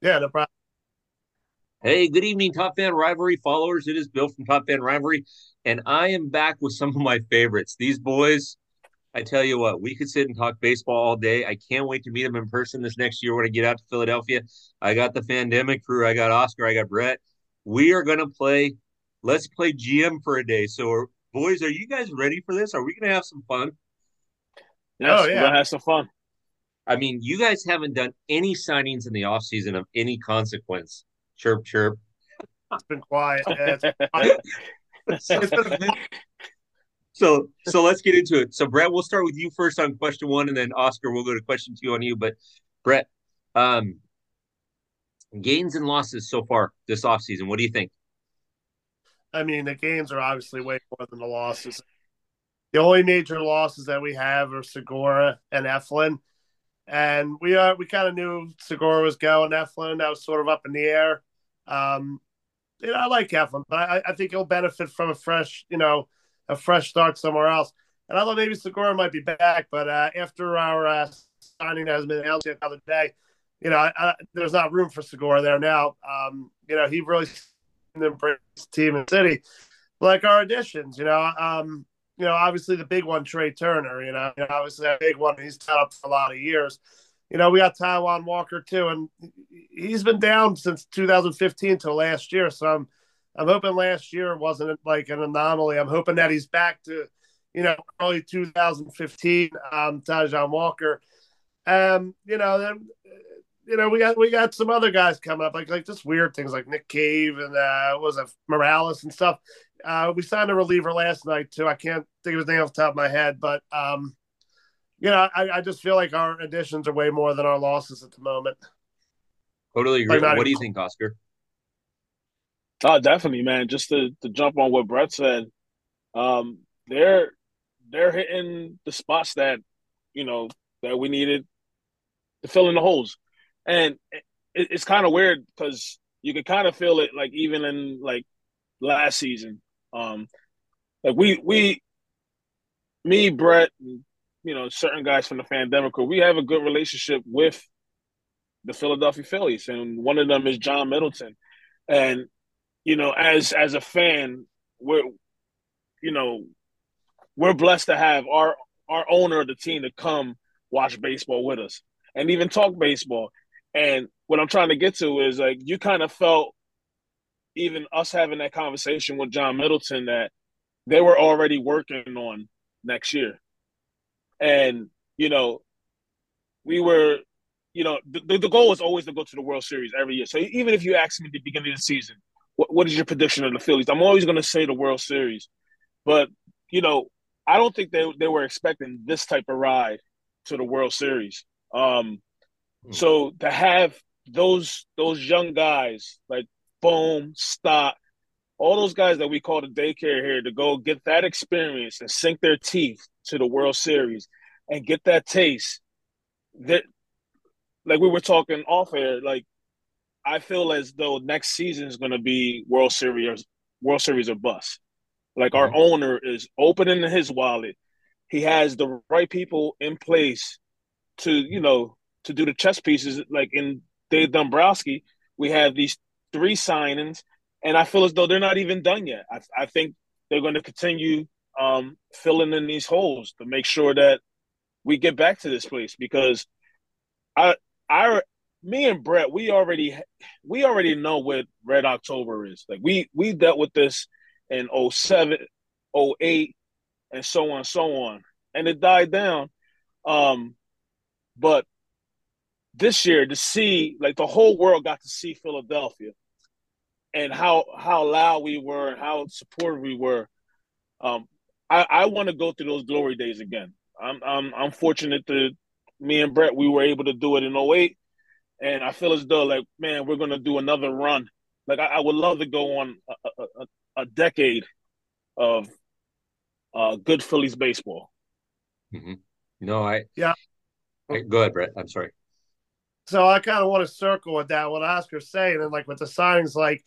Yeah, no problem. Hey, good evening, Top Fan Rivalry followers. It is Bill from Top Fan Rivalry, and I am back with some of my favorites. These boys, I tell you what, we could sit and talk baseball all day. I can't wait to meet them in person this next year when I get out to Philadelphia. I got the Fandemic crew, I got Oscar, I got Brett. We are going to play, let's play GM for a day. So, boys, are you guys ready for this? Are we going to have some fun? Yes, oh, yeah. we're going to have some fun. I mean, you guys haven't done any signings in the offseason of any consequence. Chirp, chirp. It's been quiet. Yeah, so, so let's get into it. So, Brett, we'll start with you first on question one, and then Oscar, we'll go to question two on you. But, Brett, um, gains and losses so far this offseason. What do you think? I mean, the gains are obviously way more than the losses. The only major losses that we have are Segura and Eflin. And we are we kind of knew Segura was going. Eflin, that was sort of up in the air. Um, you know, I like Eflin, but I, I think he'll benefit from a fresh, you know, a fresh start somewhere else. And I thought maybe Segura might be back, but uh, after our uh, signing that has been announced the other day, you know, I, I, there's not room for Segura there now. Um, you know, he really embraced team and city, like our additions. You know, um, you know, obviously the big one, Trea Turner. You know, obviously a big one. He's tied up for a lot of years. You know, we got Taijuan Walker too, and he's been down since 2015 till last year. So I'm, I'm hoping last year wasn't like an anomaly. I'm hoping that he's back to, you know, early 2015. Um, Taijuan Walker. Um, you know, then, you know, we got we got some other guys coming up, like like just weird things like Nick Cave and uh, was it Morales and stuff. Uh, we signed a reliever last night too. I can't think of his name off the top of my head, but um, you know, I, I just feel like our additions are way more than our losses at the moment. Totally agree. Like what do you think, Oscar? Oh, definitely, man. Just to, to jump on what Brett said, um, they're they're hitting the spots that you know that we needed to fill in the holes, and it, it's kind of weird because you can kind of feel it like even in like last season. Um, like we we me Brett you know certain guys from the Fandemic we have a good relationship with the Philadelphia Phillies, and one of them is John Middleton. And you know, as as a fan, we're you know we're blessed to have our our owner of the team to come watch baseball with us and even talk baseball. And what I'm trying to get to is like you kind of felt even us having that conversation with John Middleton that they were already working on next year. And, you know, we were, you know, the, the goal was always to go to the World Series every year. So even if you ask me at the beginning of the season, what, what is your prediction of the Phillies? I'm always going to say the World Series. But, you know, I don't think they, they were expecting this type of ride to the World Series. Um, hmm. so to have those those young guys like Bohm, Stott, all those guys that we call the daycare here to go get that experience and sink their teeth to the World Series and get that taste. That, like we were talking off air, like I feel as though next season is going to be World Series, World Series or bust. Like our mm-hmm. owner is opening his wallet. He has the right people in place to, you know, to do the chess pieces. Like in Dave Dombrowski, we have these three signings, and I feel as though they're not even done yet. I, I think they're going to continue um, filling in these holes to make sure that we get back to this place because I, I, me and Brett, we already, we already know what Red October is. Like we, we dealt with this in 07, 08, and so on, so on, and it died down. Um, but this year to see like the whole world got to see Philadelphia and how how loud we were and how supportive we were. Um, I, I want to go through those glory days again. I'm I'm I'm fortunate to me and Brett we were able to do it in 08 and I feel as though like man we're gonna do another run. Like I, I would love to go on a, a, a decade of uh, good Phillies baseball. Mm-hmm. No, I yeah. I, go ahead, Brett. I'm sorry. So I kind of want to circle with that what Oscar's saying, and like with the signings, like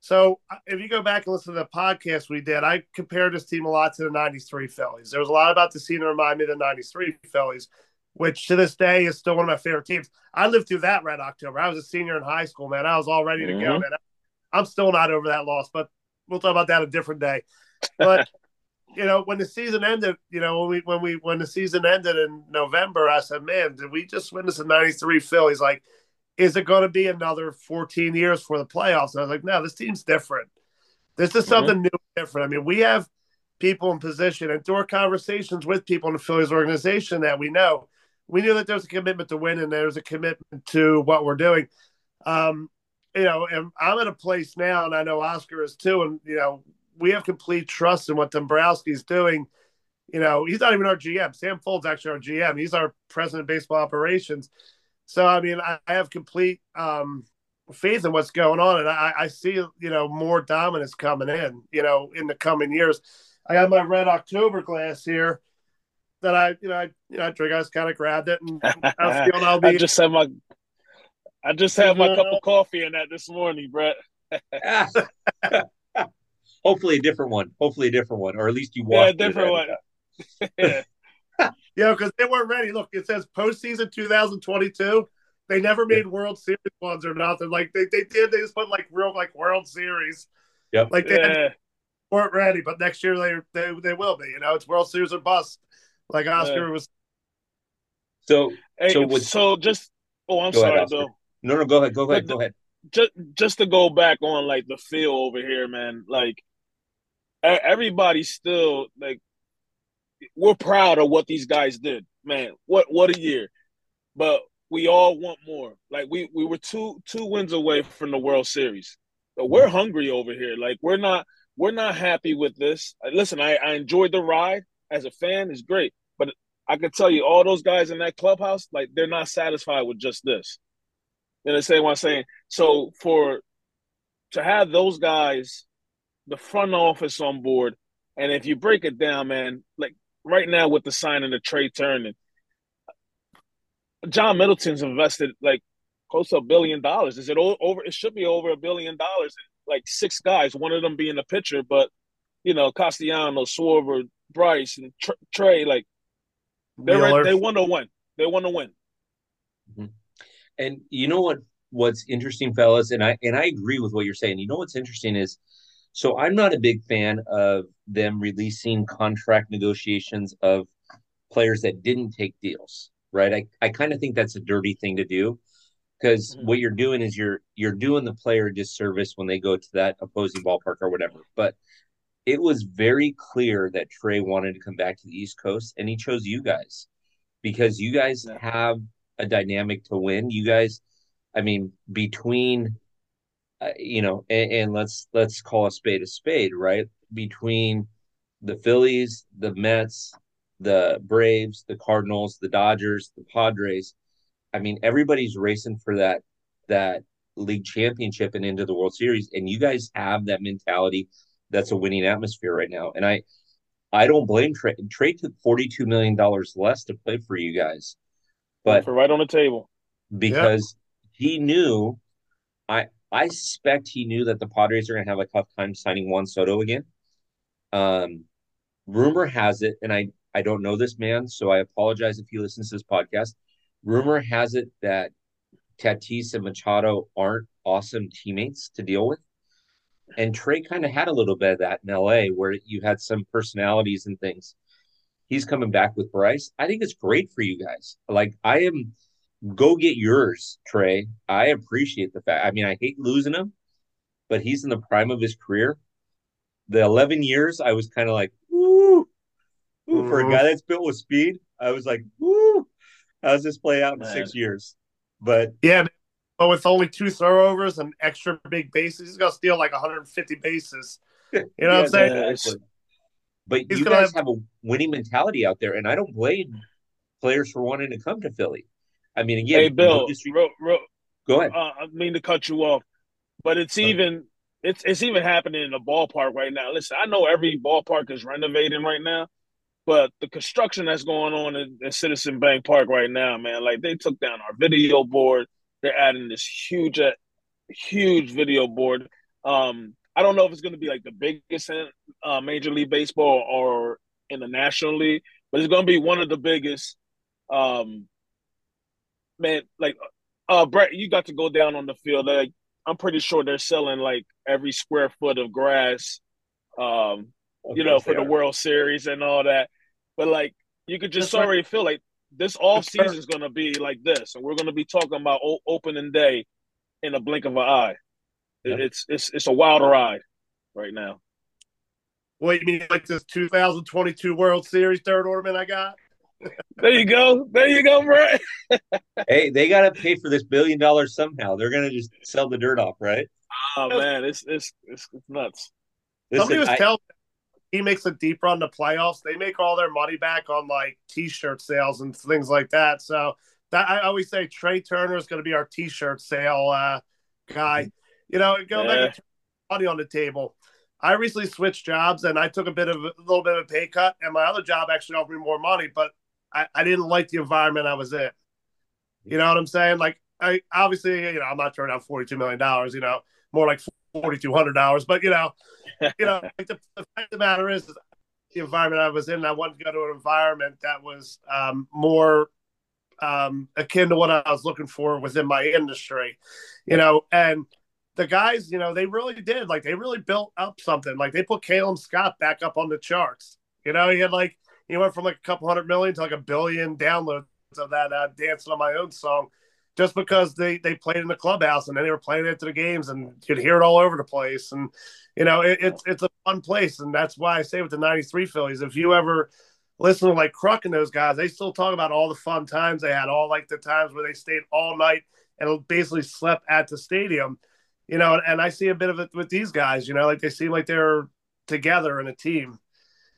so uh, if you go back and listen to the podcast we did, I compared this team a lot to the 93 Phillies. There was a lot about the scene that remind me of the 93 Phillies. which to this day is still one of my favorite teams. I lived through that Red October. I was a senior in high school, man. I was all ready to mm-hmm. go, man. I'm still not over that loss, but we'll talk about that a different day. But you know, when the season ended, you know, when we when we when the season ended in November, I said, "Man, did we just win this in '93?" Phillies like, "Is it going to be another 14 years for the playoffs?" And I was like, "No, this team's different. This is something mm-hmm. new, different. I mean, we have people in position, and through our conversations with people in the Phillies organization that we know, we knew that there's a commitment to win and there's a commitment to what we're doing. Um, you know, and I'm at a place now, and I know Oscar is too, and you know, we have complete trust in what Dombrowski's doing. You know, he's not even our GM. Sam Fuld's actually our GM. He's our president of baseball operations. So, I mean, I, I have complete um, faith in what's going on, and I, I, see, you know, more dominance coming in, you know, in the coming years. I got my red October glass here that I, you know, I, you know, I drink. I just kind of grabbed it, and I feeling I'll be. I just had my, I just had my cup of coffee in that this morning, Brett. Hopefully a different one. Hopefully a different one, or at least you watched. Yeah, different one. yeah, yeah, because they weren't ready. Look, it says postseason 2022. They never made yeah. World Series ones or nothing. Like they, they did. They just put like real like World Series. Yep. Like they yeah. weren't ready, but next year they they they will be. You know, it's World Series or bust. Like Oscar yeah. was. So hey, so with, so just oh I'm sorry, ahead, Bill. No, no, go ahead, go ahead, but, go ahead. Just just to go back on like the feel over here, man. Like everybody's still like we're proud of what these guys did, man. What what a year! But we all want more. Like we we were two two wins away from the World Series. But we're mm-hmm. hungry over here. Like we're not we're not happy with this. Listen, I I enjoyed the ride as a fan. It's great, but I can tell you, all those guys in that clubhouse, like they're not satisfied with just this. You understand what I'm saying? So for to have those guys the front office on board. And if you break it down, man, like right now with the signing of Trea Turner, John Middleton's invested like close to a billion dollars. Is it over? It should be over a billion dollars. Like six guys, one of them being the pitcher, but you know, Castellano, Schwarber, Bryce, and Trea. like they're they want to win. They want to win. Mm-hmm. And you know what? What's interesting, fellas, and I and I agree with what you're saying. You know what's interesting is so I'm not a big fan of them releasing contract negotiations of players that didn't take deals, right? I, I kind of think that's a dirty thing to do because mm-hmm. what you're doing is you're you're doing the player a disservice when they go to that opposing ballpark or whatever. But it was very clear that Trea wanted to come back to the East Coast and he chose you guys because you guys have a dynamic to win. You guys, I mean, between Uh, you know, and, and, let's let's call a spade a spade, right? Between the Phillies, the Mets, the Braves, the Cardinals, the Dodgers, the Padres. I mean, everybody's racing for that that league championship and into the World Series, and you guys have that mentality. That's a winning atmosphere right now, and I I don't blame Trea. Trea took forty two million dollars less to play for you guys, but for right on the table because yep. he knew I suspect he knew that the Padres are going to have a tough time signing Juan Soto again. Um, rumor has it, and I I don't know this man, so I apologize if he listens to this podcast. Rumor has it that Tatis and Machado aren't awesome teammates to deal with. And Trea kind of had a little bit of that in LA where you had some personalities and things. He's coming back with Bryce. I think it's great for you guys. Like I am go get yours, Trea. I appreciate the fact. I mean, I hate losing him, but he's in the prime of his career. The 11 years, I was kind of like, woo, woo, for a guy mm-hmm. that's built with speed. I was like, woo, how's this play out in Man. six years? But yeah, but with only two throwovers and extra big bases, he's gonna steal like 150 bases. You know yeah, what I'm saying? Exactly. But he's you guys have... have a winning mentality out there, and I don't blame players for wanting to come to Philly. I mean, again, hey Bill, real, real, go ahead. Uh, I mean to cut you off, but it's even it's it's even happening in the ballpark right now. Listen, I know every ballpark is renovating right now, but the construction that's going on in, in Citizen Bank Park right now, man, like they took down our video board. They're adding this huge, uh, huge video board. Um, I don't know if it's going to be like the biggest in uh, Major League Baseball or in the National League, but it's going to be one of the biggest. Um, man, like uh Brett, you got to go down on the field. Like I'm pretty sure they're selling like every square foot of grass, um, of you know, for the are. World Series and all that. But like you could just That's already right. feel like this off season is going to be like this, and we're going to be talking about o- opening day in a blink of an eye. Yeah. It's it's it's a wild ride right now. What you mean, like this 2022 World Series third ornament I got? There you go. There you go, Brett. hey, they got to pay for this billion dollars somehow. They're going to just sell the dirt off, right? Oh man, it's it's it's, it's nuts. Listen, Somebody was I, telling he makes a deep run to playoffs. They make all their money back on like T-shirt sales and things like that. So that I always say Trea Turner is going to be our T-shirt sale uh, guy. You know, go yeah. back money on the table. I recently switched jobs and I took a bit of a little bit of a pay cut, and my other job actually offered me more money, but I, I didn't like the environment I was in. You know what I'm saying? Like I obviously, you know, I'm not turning forty two million dollars. You know, more like forty two hundred dollars. But you know, you know, like the, the, fact of the matter is, is, the environment I was in. I wanted to go to an environment that was um, more um, akin to what I was looking for within my industry. You know, and the guys, you know, they really did. Like they really built up something. Like they put Calum Scott back up on the charts. You know, he had like he went from like a couple hundred million to like a billion downloads of that uh, dancing on my own song just because they they played in the clubhouse and then they were playing it to the games and you'd hear it all over the place. And you know it, it's it's a fun place. And that's why I say with the '93 Phillies if you ever listen to like Kruk and those guys they still talk about all the fun times they had all like the times where they stayed all night and basically slept at the stadium you know and, and I see a bit of it with these guys you know like they seem like they're together in a team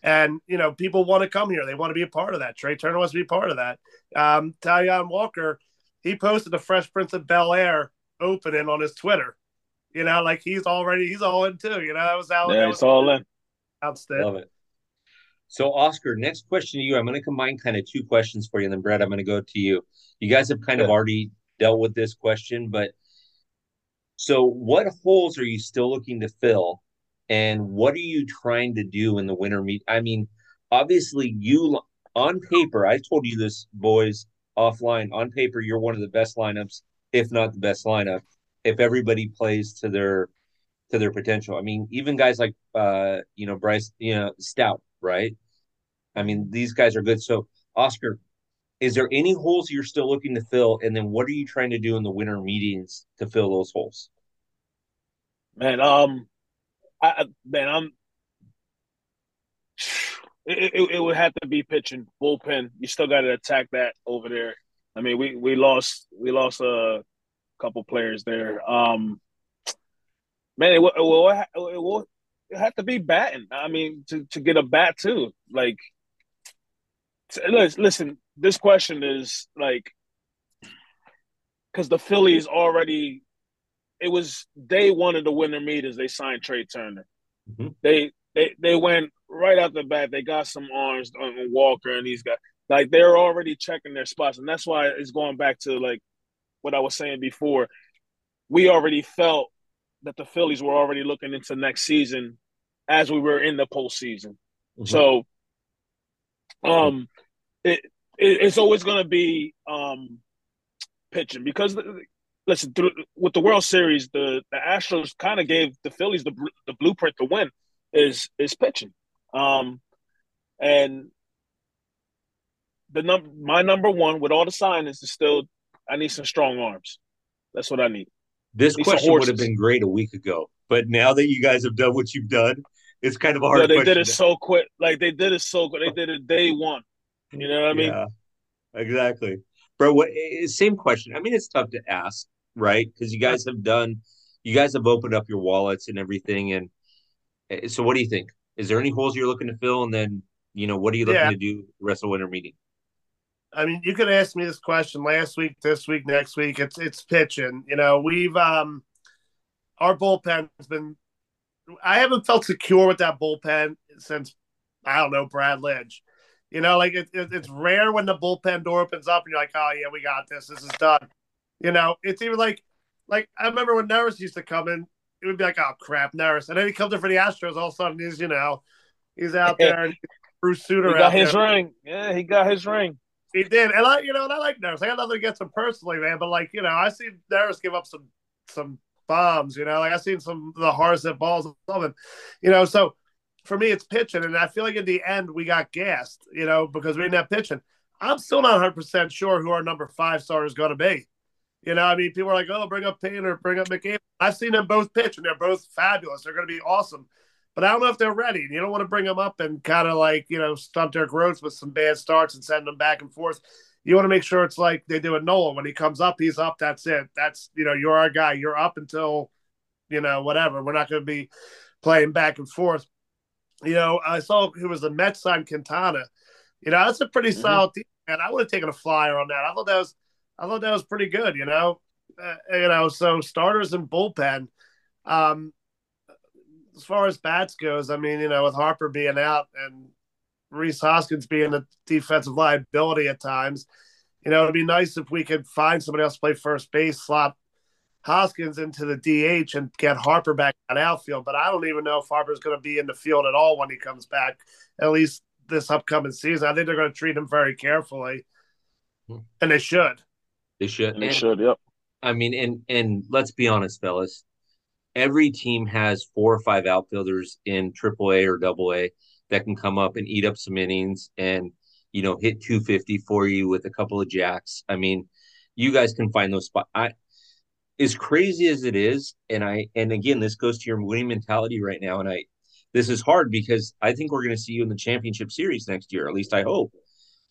and, you know, people want to come here. They want to be a part of that. Trea Turner wants to be a part of that. Um, Taijuan Walker, he posted the Fresh Prince of Bel Air opening on his Twitter. You know, like he's already, he's all in too. You know, that was how yeah, it's all in. Outstanding. Love it. So, Oscar, next question to you. I'm going to combine kind of two questions for you, and then Brett, I'm going to go to you. You guys have kind of already dealt with this question, but so what holes are you still looking to fill and what are you trying to do in the winter meet? I mean, obviously, you on paper, I told you this, boys, offline. On paper, you're one of the best lineups, if not the best lineup, if everybody plays to their to their potential. I mean, even guys like uh, you know, Bryce, you know, Stott, right? I mean, these guys are good. So, Oscar, is there any holes you're still looking to fill? And then what are you trying to do in the winter meetings to fill those holes? Man, um, I, man, I'm. It, it, it, would have to be pitching bullpen. You still got to attack that over there. I mean, we we lost we lost a couple players there. Um, man, it will it will, it will have to be batting. I mean, to to get a bat too. Like, listen, this question is like because the Phillies already it was day one of the winter meters. They signed Trea Turner. Mm-hmm. They they they went right out the bat. They got some arms on Walker and these guys. Like they're already checking their spots, and that's why it's going back to like what I was saying before. We already felt that the Phillies were already looking into next season as we were in the postseason. Mm-hmm. So, um, it, it it's always going to be um pitching because listen, through, with the World Series, the the Astros kind of gave the Phillies the the blueprint to win is is pitching, um, and the number my number one with all the signings is still I need some strong arms. That's what I need. This need question would have been great a week ago, but now that you guys have done what you've done, it's kind of a hard. Yeah, they did it so quick. Like they did it so good. They did it day one. You know what I mean? Yeah, exactly. Bro, what, eh, same question. I mean, it's tough to ask right? Because you guys have done, you guys have opened up your wallets and everything. And eh, so, what do you think? Is there any holes you're looking to fill? And then, you know, what are you looking yeah. to do the rest of winter meeting? I mean, you could ask me this question last week, this week, next week. It's it's pitching. You know, we've um our bullpen's been. I haven't felt secure with that bullpen since I don't know Brad Lidge. You know, like it, it, it's rare when the bullpen door opens up and you're like, oh yeah, we got this. This is done. You know, it's even like like I remember when Neris used to come in, it would be like, oh crap, Neris. And then he comes in for the Astros, all of a sudden he's, you know, he's out there and Bruce Sutter. He got his there. ring. Yeah, he got his ring. he did, and I, you know, and I like Neris. I got nothing against him personally, man. But like, you know, I see Neris give up some some bombs. You know, like I seen some the hardest balls of him. You know, so for me, it's pitching, and I feel like at the end we got gassed. You know, because we didn't have pitching. I'm still not 100 percent sure who our number five star is going to be. You know, I mean, people are like, "Oh, bring up Payne or bring up Mick Abel." I've seen them both pitch, and they're both fabulous. They're going to be awesome. But I don't know if they're ready. You don't want to bring them up and kind of like you know stunt their growth with some bad starts and send them back and forth. You want to make sure it's like they do with Nola. When he comes up, he's up. That's it. That's you know you're our guy. You're up until you know whatever. We're not going to be playing back and forth. You know, I saw who was the Mets sign Quintana. You know, that's a pretty mm-hmm. solid team, and I would have taken a flyer on that. I thought that was, I thought that was pretty good. You know, uh, you know, so starters and bullpen. Um, as far as bats goes, I mean, you know, with Harper being out and Rhys Hoskins being a defensive liability at times, you know, it'd be nice if we could find somebody else to play first base, slot Hoskins into the DH and get Harper back at outfield. But I don't even know if Harper's going to be in the field at all when he comes back, at least this upcoming season. I think they're going to treat him very carefully, hmm. and they should. They should. They and, should. Yep. I mean, and and let's be honest, fellas every team has four or five outfielders in AAA or Double A that can come up and eat up some innings and you know hit 250 for you with a couple of jacks. I mean, you guys can find those spots. I as crazy as it is, and I and again, this goes to your winning mentality right now. And I this is hard because I think we're going to see you in the championship series next year. At least I hope,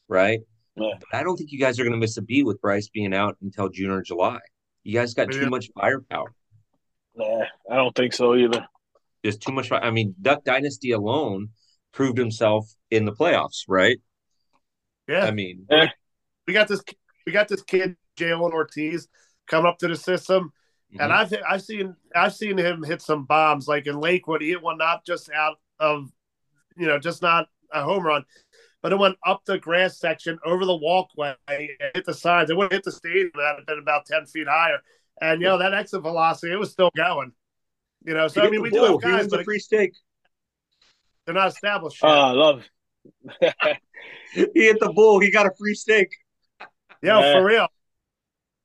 right? Yeah. But I don't think you guys are going to miss a beat with Bryce being out until June or July. You guys got too much firepower. Nah, I don't think so either. Just too much. I mean, Duck Dynasty alone proved himself in the playoffs, right? Yeah. I mean, yeah. we got this. We got this kid Jhailyn Ortiz coming up to the system, mm-hmm. and I've I've seen I've seen him hit some bombs like in Lakewood. He hit one not just out of, you know, just not a home run, but it went up the grass section over the walkway, hit the sides. It would hit the stadium. That had been about ten feet higher. And you know that exit velocity, it was still going. You know, so I mean, we do have guys, but free steak. They're not established. Oh, I love. he hit the bull. He got a free steak. Yeah, yeah. for real.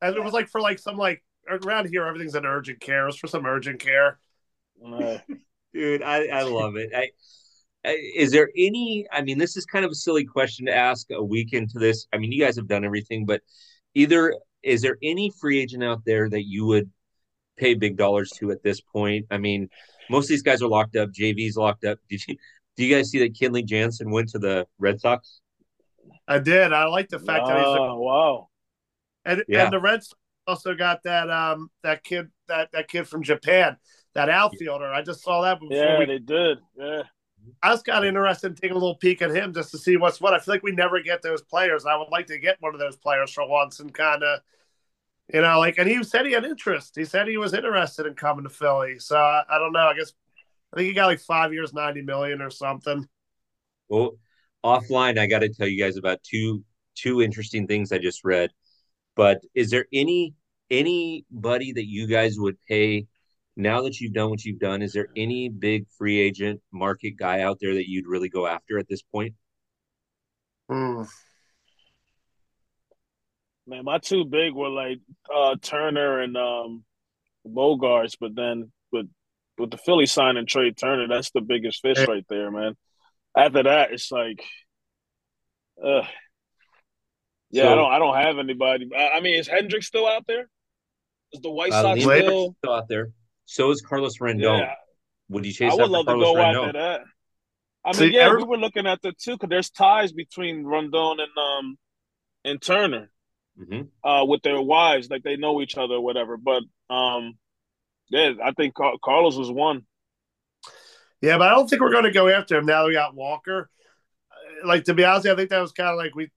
And it was like for like some like around here, everything's in urgent care. It was for some urgent care. Uh, dude, I, I love it. I, I, is there any? I mean, this is kind of a silly question to ask a week into this. I mean, you guys have done everything, but either is there any free agent out there that you would pay big dollars to at this point? I mean, most of these guys are locked up. JV's locked up. Did you do you guys see that Kenley Jansen went to the Red Sox? I did. I like the fact that he's a, oh, wow. And yeah. and the Reds also got that um that kid that that kid from Japan, that outfielder. I just saw that before. Yeah, we, they did. Yeah. I was kind of interested in taking a little peek at him just to see what's what. I feel like we never get those players. I would like to get one of those players for once and kind of, you know, like, and he said he had interest. He said he was interested in coming to Philly. So I, I don't know. I guess I think he got like five years, 90 million or something. Well, offline, I got to tell you guys about two two interesting things I just read. But is there any anybody that you guys would pay now that you've done what you've done, is there any big free agent market guy out there that you'd really go after at this point? Mm. Man, my two big were like uh, Turner and um, Bogaerts, but then with with the Philly signing Trea Turner, that's the biggest fish right there, man. After that, it's like, uh, yeah, so, I don't, I don't have anybody. I, I, mean, is Hendriks still out there? Is the White uh, Sox still... still out there? So is Carlos Rendon. Yeah. Would you chase? I would love to go Rendon? after that. I mean, See, yeah, every... we were looking at the two because there's ties between Rondon and um and Turner, mm-hmm. uh, with their wives, like they know each other, or whatever. But um, yeah, I think Car- Carlos was one. Yeah, but I don't think we're going to go after him now that we got Walker. Like to be honest, I think that was kind of like we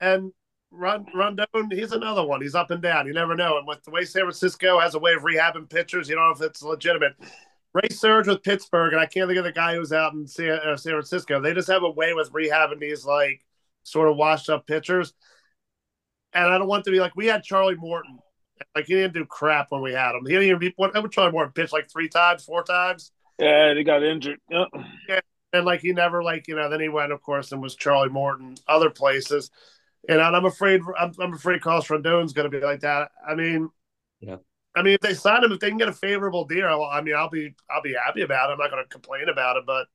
and Run Rondon, he's another one. He's up and down. You never know. And with the way San Francisco has a way of rehabbing pitchers, you don't know if it's legitimate. Ray Searage with Pittsburgh, and I can't think of the guy who's out in San, uh, San Francisco. They just have a way with rehabbing these like sort of washed up pitchers. And I don't want to be like we had Charlie Morton. Like he didn't do crap when we had him. He didn't even be what Charlie Morton pitched like three times, four times. Yeah, he got injured. Yep. Yeah. And like he never like, you know, then he went, of course, and was Charlie Morton other places And I'm afraid I'm, I'm afraid Carlos Rodon's going to be like that. I mean, yeah. I mean, if they sign him, if they can get a favorable deal, I mean, I'll be I'll be happy about it. I'm not going to complain about it, but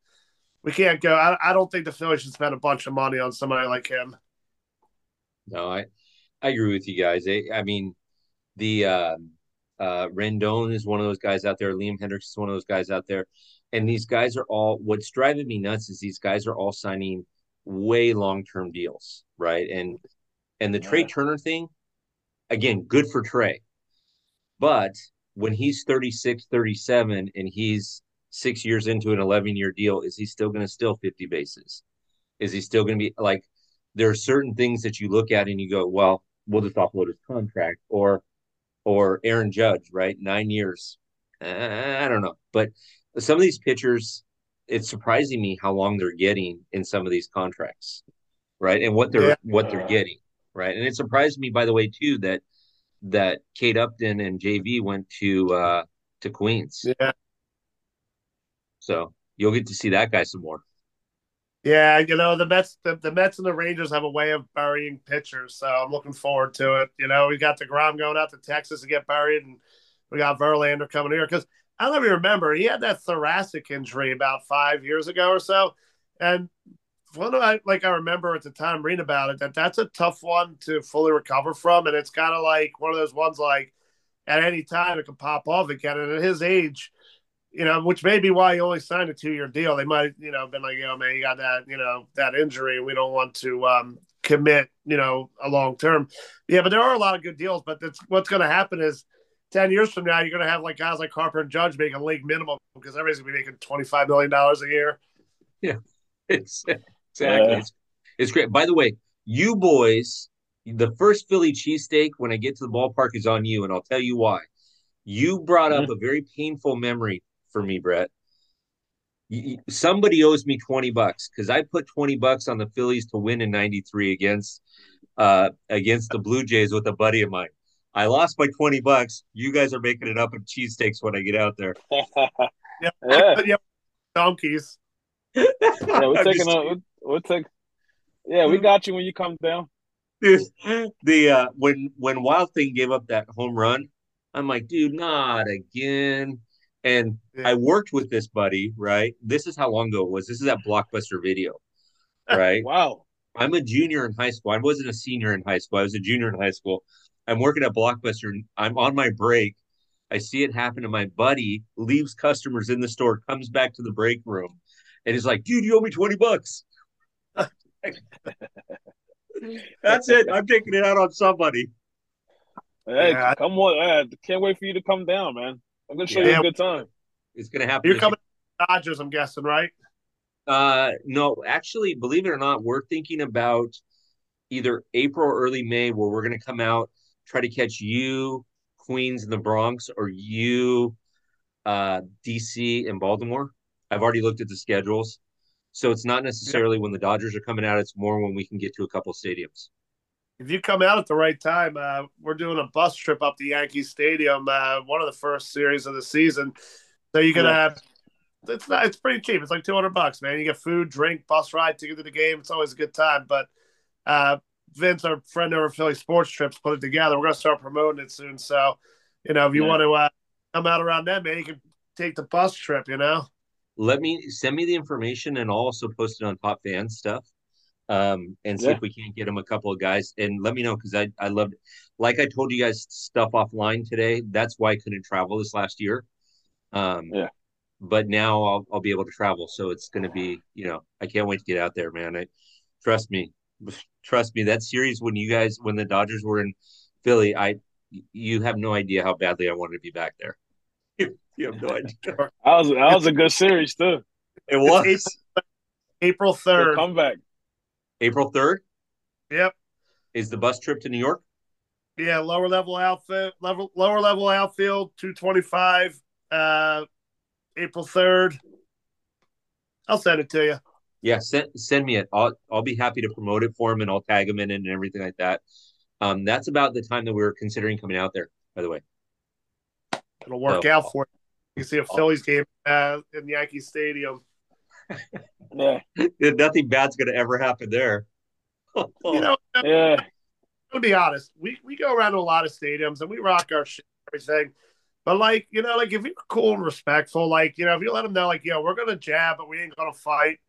we can't go. I, I don't think the Phillies should spend a bunch of money on somebody like him. No, I I agree with you guys. I, I mean, the uh, uh, Rendon is one of those guys out there. Liam Hendriks is one of those guys out there, and these guys are all. What's driving me nuts is these guys are all signing way long term deals, right? And and the yeah. Trea Turner thing, again, good for Trea. but when he's 36, 37, and he's six years into an 11 year deal, is he still going to steal 50 bases? Is he still going to be like? There are certain things that you look at and you go, well, we'll just offload his contract, or or Aaron Judge, right? Nine years. I don't know, but some of these pitchers, it's surprising me how long they're getting in some of these contracts, right? And what they're yeah. what they're getting, right? And it surprised me, by the way, too, that that Kate Upton and JV went to uh to Queens. Yeah. So you'll get to see that guy some more. Yeah, you know the Mets, the, the Mets and the Rangers have a way of burying pitchers, so I'm looking forward to it. You know, we got deGrom going out to Texas to get buried, and we got Verlander coming here because I don't even remember he had that thoracic injury about five years ago or so, and one I like I remember at the time reading about it that that's a tough one to fully recover from, and it's kind of like one of those ones like at any time it can pop off again, and at his age you know, which may be why he only signed a two year deal. They might, you know, been like, yo, man, you got that, you know, that injury. We don't want to um, commit, you know, a long term. Yeah, but there are a lot of good deals. But that's what's going to happen is 10 years from now, you're going to have like guys like Harper and Judge making league minimum because everybody's going to be making $25 million a year. Yeah, it's, exactly. It's, it's great. By the way, you boys, the first Philly cheesesteak when I get to the ballpark is on you, and I'll tell you why. You brought up mm-hmm. a very painful memory for me, Brett. Somebody owes me 20 bucks because I put 20 bucks on the Phillies to win in 93 against uh against the Blue Jays with a buddy of mine. I lost my 20 bucks. You guys are making it up in cheesesteaks when I get out there. yeah. yeah. Donkeys. yeah, we're taking a, we'll take yeah, we got you when you come down. Dude, the uh when when Wild Thing gave up that home run, I'm like, dude, not again. And yeah. I worked with this buddy, right? This is how long ago it was. This is at Blockbuster Video, right? wow. I'm a junior in high school. I wasn't a senior in high school. I was a junior in high school. I'm working at Blockbuster. I'm on my break. I see it happen to my buddy, leaves customers in the store, comes back to the break room, and he's like, dude, you owe me 20 bucks. That's it. I'm taking it out on somebody. Hey, yeah. come on. I can't wait for you to come down, man. I'm gonna show yeah. you a good time. It's gonna happen. You're coming to Dodgers, I'm guessing, right? Uh, no, actually, believe it or not, we're thinking about either April or early May, where we're gonna come out, try to catch you, Queens, and the Bronx, or you, uh, DC and Baltimore. I've already looked at the schedules, so it's not necessarily yeah. when the Dodgers are coming out. It's more when we can get to a couple stadiums if you come out at the right time, uh, we're doing a bus trip up to Yankee Stadium, uh, one of the first series of the season. So you can yeah. have it's not it's pretty cheap. It's like two hundred bucks, man. You get food, drink, bus ride, ticket to the game. It's always a good time. But uh, Vince, our friend over Philly Sports Trips, put it together. We're gonna start promoting it soon. So you know, if you yeah. want to uh, come out around that, man, you can take the bus trip. You know. Let me send me the information and I'll also post it on Top Fan stuff um, and see yeah. if we can't get him a couple of guys. And let me know because I I loved, like I told you guys stuff offline today. That's why I couldn't travel this last year. Um, yeah. But now I'll I'll be able to travel, so it's going to be you know I can't wait to get out there, man. I trust me, trust me. That series when you guys when the Dodgers were in Philly, I you have no idea how badly I wanted to be back there. you have no idea. that was that was a good series too. It was April third. Comeback. April 3rd? Yep. Is the bus trip to New York? Yeah, lower level outfit, level lower level outfield, 225, uh April 3rd. I'll send it to you. Yeah, send send me it. I'll I'll be happy to promote it for him and I'll tag him in it and everything like that. Um, that's about the time that we are considering coming out there, by the way. It'll work so, out for you. You see a Phillies game uh, in Yankee Stadium. yeah. Nothing bad's going to ever happen there. you know, Yeah. to be honest, we, we go around to a lot of stadiums and we rock our shit, everything. But like, you know, like if you're cool and respectful, like, you know, if you let them know, like, yo, we're gonna jab, but we ain't gonna fight,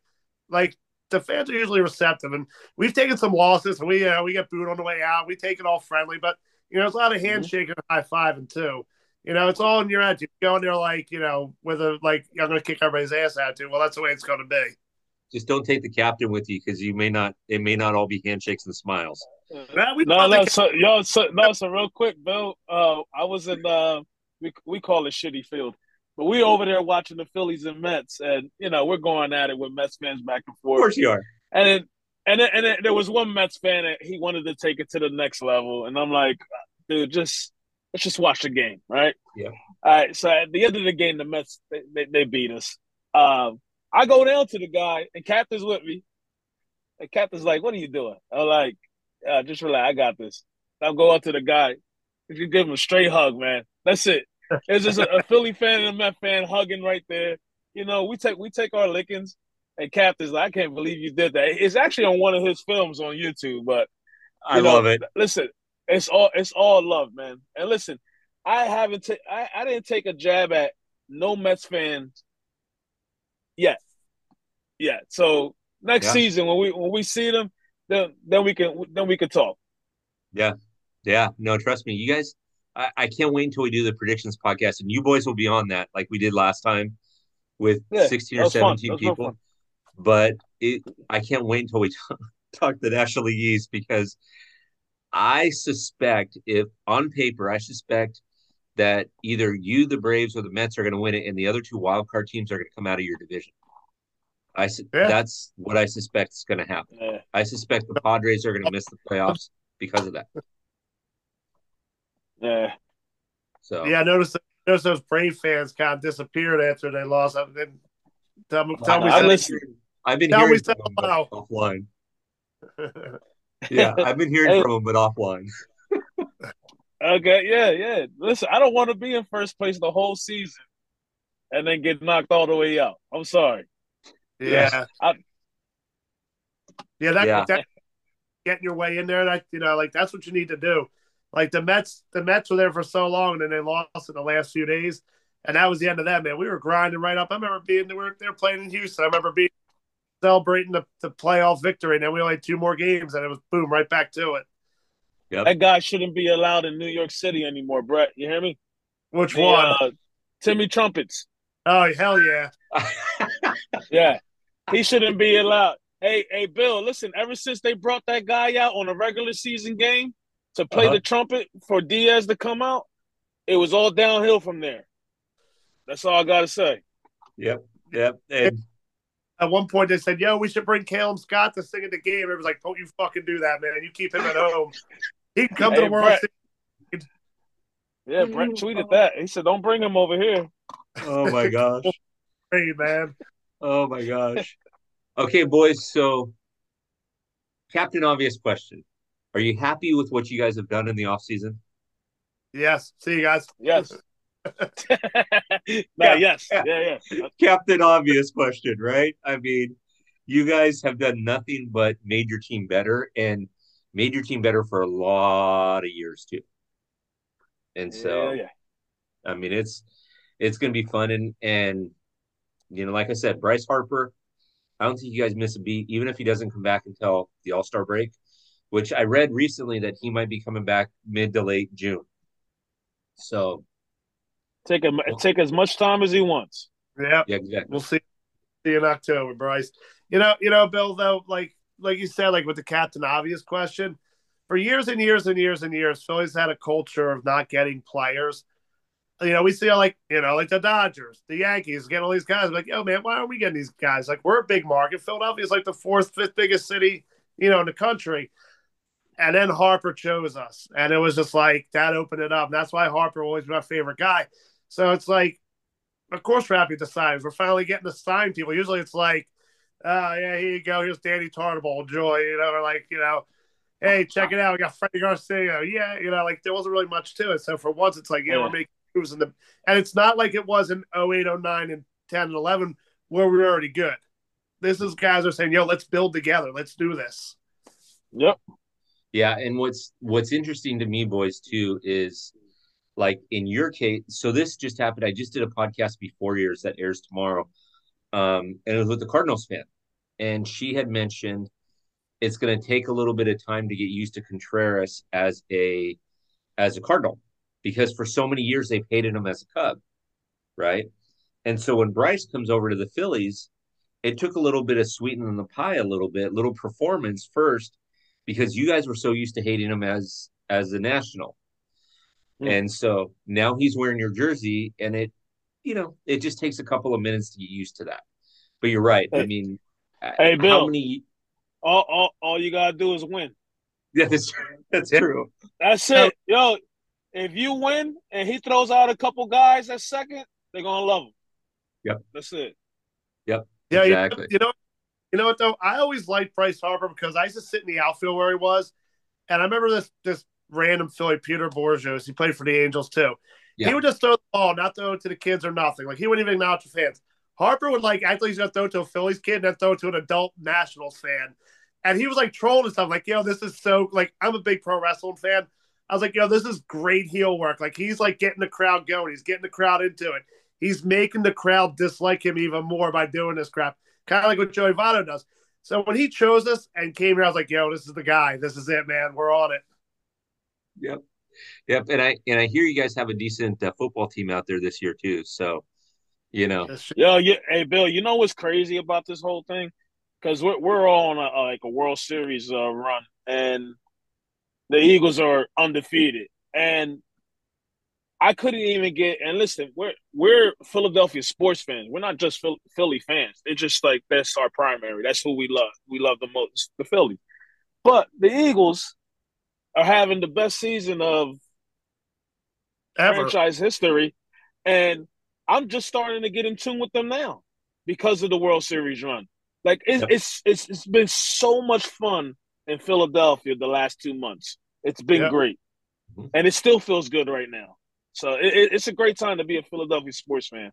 like the fans are usually receptive. And we've taken some losses and we uh, we get booed on the way out. We take it all friendly, but you know, there's a lot of handshake and high five and two. You know, it's all in your attitude. You go in there like, you know, with a like I'm gonna kick everybody's ass attitude. Well, that's the way it's gonna be. Just don't take the captain with you because you may not. It may not all be handshakes and smiles. Man, we No, no, so, yo, so, no, so real quick, Bill. Uh, I was in uh, we we call it Shitty Field, but we over there watching the Phillies and Mets, and you know we're going at it with Mets fans back and forth. Of course you are. And then, and then, and then there was one Mets fan that he wanted to take it to the next level, and I'm like, dude, just let's just watch the game, right? Yeah. All right. So at the end of the game, the Mets they, they, they beat us. Um, I go down to the guy, and Captain's with me. And Captain's like, "What are you doing?" I'm like, uh, "Just relax, I got this." I'll go up to the guy. If you give him a straight hug, man, that's it. It's just a, a Philly fan and a Met fan hugging right there. You know, we take we take our lickings. And Captain's like, I can't believe you did that. It's actually on one of his films on YouTube, but I know, love it. Listen, it's all it's all love, man. And listen, I haven't ta- I, I didn't take a jab at no Mets fans yet. Yeah. So next Yeah. season when we when we see them, then then we can then we can talk. Yeah. Yeah. No, trust me. You guys, I, I can't wait until we do the predictions podcast and you boys will be on that like we did last time with Yeah, 16 or 17 That was real people. But it, I can't wait until we talk, talk the National League East because I suspect if on paper, I suspect that either you, the Braves, or the Mets are going to win it, and the other two wild card teams are going to come out of your division. I su- Yeah. that's what I suspect is going to happen. Yeah. I suspect the Padres are going to miss the playoffs because of that. Yeah. So yeah, I noticed noticed those Brave fans kind of disappeared after they lost. I didn't tell me tell me I I've been listen- hearing- I've been Tell me hearing say from them, but offline. Yeah, I've been hearing Hey. from them, but offline. Okay, yeah, yeah. Listen, I don't want to be in first place the whole season and then get knocked all the way out. I'm sorry. yeah. I- yeah, that, Yeah. that getting your way in there, that you know, like that's what you need to do. Like the Mets, the Mets were there for so long, and then they lost in the last few days, and that was the end of that. Man, we were grinding right up. I remember being they were they were playing in Houston. I remember being celebrating the, the playoff victory, and then we only had two more games, and it was boom right back to it. That guy shouldn't be allowed in New York City anymore, Brett. You hear me? Which The, one? uh, Timmy Trumpets. oh hell yeah! Yeah. He shouldn't be allowed. Hey, hey, Bill, listen, ever since they brought that guy out on a regular season game to play Uh-huh. the trumpet for Diaz to come out, it was all downhill from there. That's all I got to say. Yep, yep. And At one point, they said, "Yo, we should bring Calum Scott to sing in the game." It was like, "Don't you fucking do that, man! You keep him at home. He can come to Hey, the World Series." Yeah, Brett tweeted that. He said, don't bring him over here. oh my gosh. Hey, man. Oh my gosh. Okay, boys. So, Captain Obvious question: Are you happy with what you guys have done in the off season? Yes. See you guys. Yes. nah, Yeah. yes. Yeah, yeah. Captain Obvious question, right? I mean, you guys have done nothing but made your team better and made your team better for a lot of years too. And so, yeah, yeah. I mean, it's it's going to be fun and and you know, like I said, Bryce Harper. I don't think you guys miss a beat, even if he doesn't come back until the All Star break, which I read recently that he might be coming back mid to late June. So Take, a, take as much time as he wants. Yep. yeah, exactly. We'll see. See you in October, Bryce. You know, you know, Bill. Though, like, like you said, like with the Captain Obvious question, for years and years and years and years, Philly's had a culture of not getting players. You know, we see like you know, like the Dodgers, the Yankees, get all these guys. Like, yo, man, why aren't we getting these guys? Like, we're a big market. Philadelphia's like the fourth, fifth biggest city, you know, in the country. And then Harper chose us, and it was just like that opened it up. And that's why Harper always my favorite guy. So it's like, of course, we're happy to sign. We're finally getting to sign people. Usually, it's like, oh yeah, here you go. Here's Danny Tartabull, Joy. You know, or like you know, hey, check it out. We got Freddie Garcia. Yeah, you know, like there wasn't really much to it. So for once, it's like, yeah, Yeah. we're making moves in the, and it's not like it was in 08, 09, and 10 and 11 where we were already good. This is guys are saying, yo, let's build together. Let's do this. Yep. Yeah, and what's what's interesting to me, boys, too, is like in your case. So this just happened. I just did a podcast before yours that airs tomorrow, um, and it was with the Cardinals fan, and she had mentioned it's going to take a little bit of time to get used to Contreras as a as a Cardinal because for so many years they've hated him as a Cub, right? And so when Bryce comes over to the Phillies, it took a little bit of sweetening the pie a little bit, little performance first, because you guys were so used to hating him as as a national. Mm. And so now he's wearing your jersey and it, you know, it just takes a couple of minutes to get used to that. But you're right. Hey, I mean, hey, Bill, many... all, all, all you got to do is win. Yeah, that's, that's true. That's it. Yo, if you win and he throws out a couple guys at second, they're going to love him. Yep. That's it. Yep. Yeah, exactly. you, know, you know what though? I always liked Bryce Harper because I used to sit in the outfield where he was, and I remember this this random Philly, Peter Bourjos. He played for the Angels too. Yeah. He would just throw the ball, not throw it to the kids or nothing. Like he wouldn't even acknowledge the fans. Harper would like act like he's gonna throw it to a Phillies kid and then throw it to an adult Nationals fan. And he was like trolling and stuff, like, yo, this is so like I'm a big pro wrestling fan. I was like, yo, this is great heel work. Like he's like getting the crowd going. He's getting the crowd into it. He's making the crowd dislike him even more by doing this crap. Kind of like what Joey Votto does. So when he chose us and came here, I was like, yo, this is the guy. This is it, man. We're on it. Yep. Yep. And I and I hear you guys have a decent uh, football team out there this year too. So, you know. Yo, yeah. Hey, Bill, you know what's crazy about this whole thing? Because we're we're all on a, a, like a World Series uh, run, and the Eagles are undefeated, and I couldn't even get. And listen, we're we're Philadelphia sports fans. We're not just Philly fans. It's just like that's our primary. That's who we love. We love the most, the Philly. But the Eagles are having the best season of Ever. franchise history, and I'm just starting to get in tune with them now because of the World Series run. Like it's yep. it's, it's it's been so much fun in Philadelphia the last two months. It's been yep. great, mm-hmm. and it still feels good right now. So it, it's a great time to be a Philadelphia sports fan.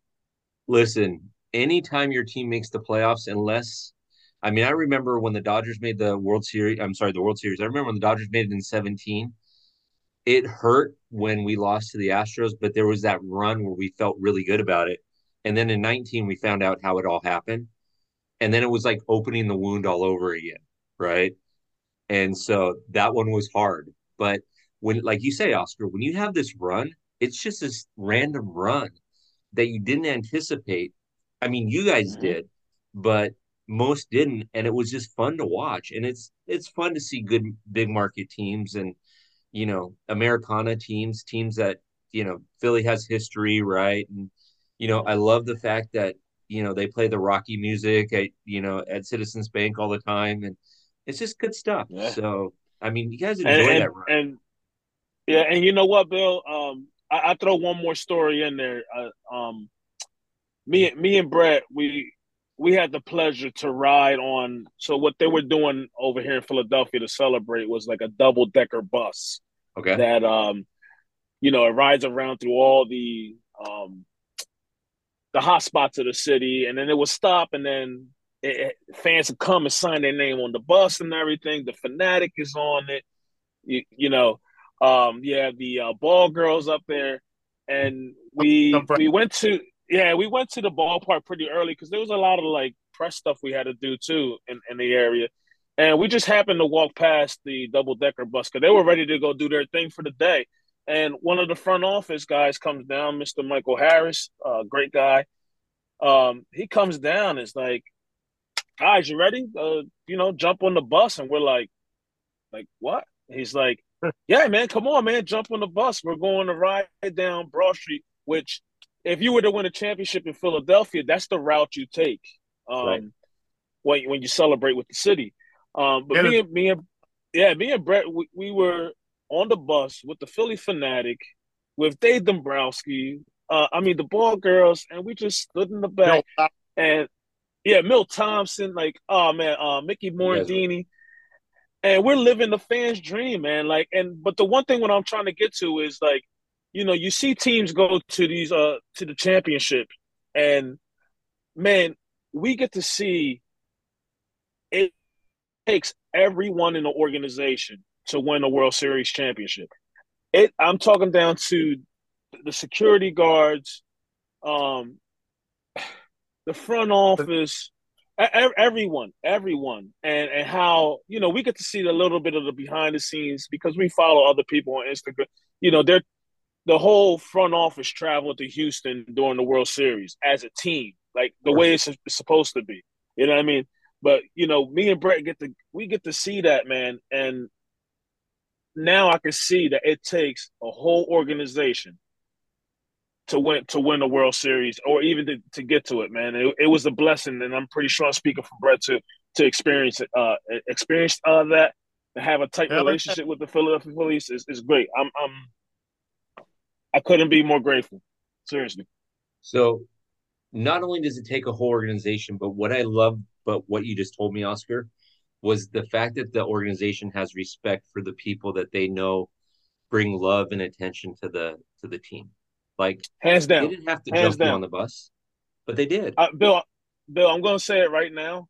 Listen, anytime your team makes the playoffs, unless I mean, I remember when the Dodgers made the World Series. I'm sorry, the World Series. I remember when the Dodgers made it in 17. It hurt when we lost to the Astros, but there was that run where we felt really good about it. And then in 19, we found out how it all happened. And then it was like opening the wound all over again. Right. And so that one was hard. But when, like you say, Oscar, when you have this run, it's just this random run that you didn't anticipate. I mean, you guys mm-hmm. did, but most didn't and it was just fun to watch and it's it's fun to see good big market teams and you know americana teams teams that you know philly has history right and you know i love the fact that you know they play the rocky music at you know at citizens bank all the time and it's just good stuff yeah. so i mean you guys enjoy and, that run. and yeah and you know what bill um I, I throw one more story in there uh, um me me and brett we we had the pleasure to ride on. So what they were doing over here in Philadelphia to celebrate was like a double decker bus. Okay. That um, you know, it rides around through all the um the hot spots of the city, and then it would stop, and then it, it, fans would come and sign their name on the bus and everything. The Phanatic is on it. You, you know, um, yeah, the uh, ball girls up there, and we we went to yeah, we went to the ballpark pretty early because there was a lot of like press stuff we had to do too in, in the area. And we just happened to walk past the double decker bus because they were ready to go do their thing for the day. And one of the front office guys comes down, Mr. Michael Harris, uh, great guy. Um, he comes down, is like, guys, you ready? Uh, you know, jump on the bus. And we're like, like, what? He's like, yeah, man, come on, man, jump on the bus. We're going to ride down Broad Street, which if you were to win a championship in Philadelphia, that's the route you take um, right. when when you celebrate with the city. Um, but me and me and yeah, me and Brett, we, we, were on the bus with the Phillie Phanatic, with Dave Dombrowski. Uh, I mean the ball girls, and we just stood in the back and yeah, Milt Thompson, like oh man, uh, Mickey Morandini. And we're living the fans' dream, man. Like, and but the one thing what I'm trying to get to is like you know, you see teams go to these uh to the championship, and man, we get to see it takes everyone in the organization to win a World Series championship. It I'm talking down to the security guards, um, the front office, everyone, everyone, and and how you know we get to see a little bit of the behind the scenes because we follow other people on Instagram. You know, they're the whole front office traveled to Houston during the World Series as a team, like the way it's supposed to be. You know what I mean? But you know, me and Brett get to we get to see that man, and now I can see that it takes a whole organization to win to win the World Series or even to, to get to it, man. It, it was a blessing, and I'm pretty sure I'm speaking for Brett to to experience it, uh, experience uh, that to have a tight relationship with the Philadelphia Phillies is, is great. I'm I'm I couldn't be more grateful. Seriously. So, not only does it take a whole organization, but what I love, but what you just told me, Oscar, was the fact that the organization has respect for the people that they know bring love and attention to the to the team. Like hands down, they didn't have to hands jump down. on the bus, but they did. Uh, Bill, Bill, I'm going to say it right now.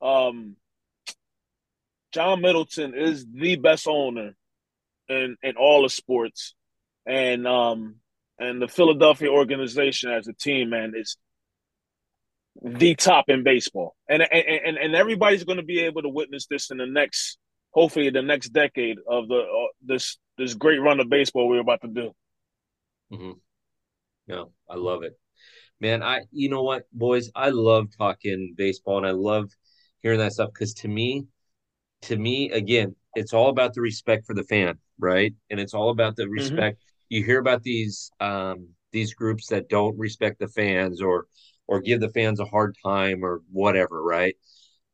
Um, John Middleton is the best owner in in all of sports, and um, and the Philadelphia organization as a team, man, is the top in baseball, and and and everybody's going to be able to witness this in the next, hopefully, the next decade of the uh, this this great run of baseball we're about to do. Mm-hmm. No, I love it. Man, I you know what, boys, I love talking baseball and I love hearing that stuff because to me, to me, again, it's all about the respect for the fan, right? And it's all about the mm-hmm. respect. Mm-hmm. You hear about these um these groups that don't respect the fans or or give the fans a hard time or whatever, right?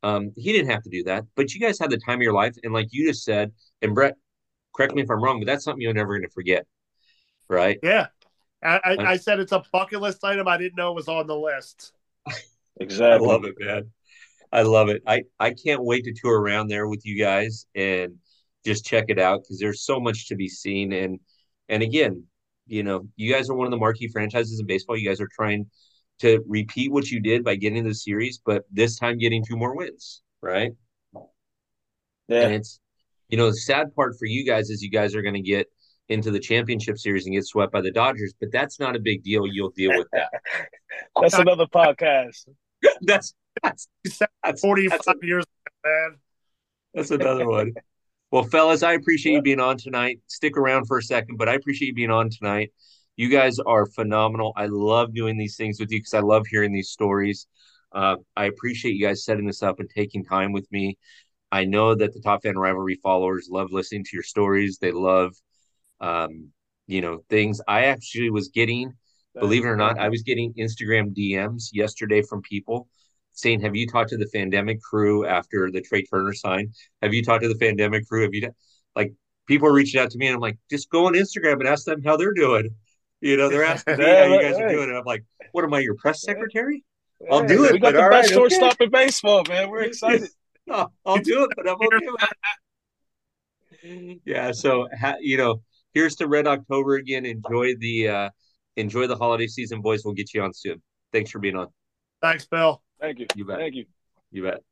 Um, he didn't have to do that, but you guys had the time of your life, and like you just said, and Brett, correct me if I'm wrong, but that's something you're never going to forget, right? Yeah, I, I, I, said it's a bucket list item. I didn't know it was on the list. Exactly. I love it, man. I love it. I, I can't wait to tour around there with you guys and just check it out because there's so much to be seen. And and again, you know, you guys are one of the marquee franchises in baseball. You guys are trying to repeat what you did by getting the series, but this time getting two more wins, right? Yeah. And it's you know, the sad part for you guys is you guys are going to get into the championship series and get swept by the Dodgers, but that's not a big deal. You'll deal with that. that's another podcast. that's that's, that's 45 that's a, years, man. That's another one. Well, fellas, I appreciate yeah. you being on tonight. Stick around for a second, but I appreciate you being on tonight. You guys are phenomenal. I love doing these things with you because I love hearing these stories. Uh, I appreciate you guys setting this up and taking time with me. I know that the Top Fan Rivalry followers love listening to your stories. They love um, you know, things. I actually was getting, believe it or not, I was getting Instagram DMs yesterday from people saying, "Have you talked to the pandemic crew after the Trea Turner sign? Have you talked to the pandemic crew? Have you like people are reaching out to me and I'm like, just go on Instagram and ask them how they're doing. You know, they're asking me how you guys are doing, and I'm like, what am I, your press secretary? I'll do it. We got the best right, shortstop okay. in baseball, man. We're excited. I'll do it, but I'm okay with it. yeah, so you know, here's to Red October again. Enjoy the uh, enjoy the holiday season, boys. We'll get you on soon. Thanks for being on. Thanks, Bill. Thank you. You bet. Thank you. You bet.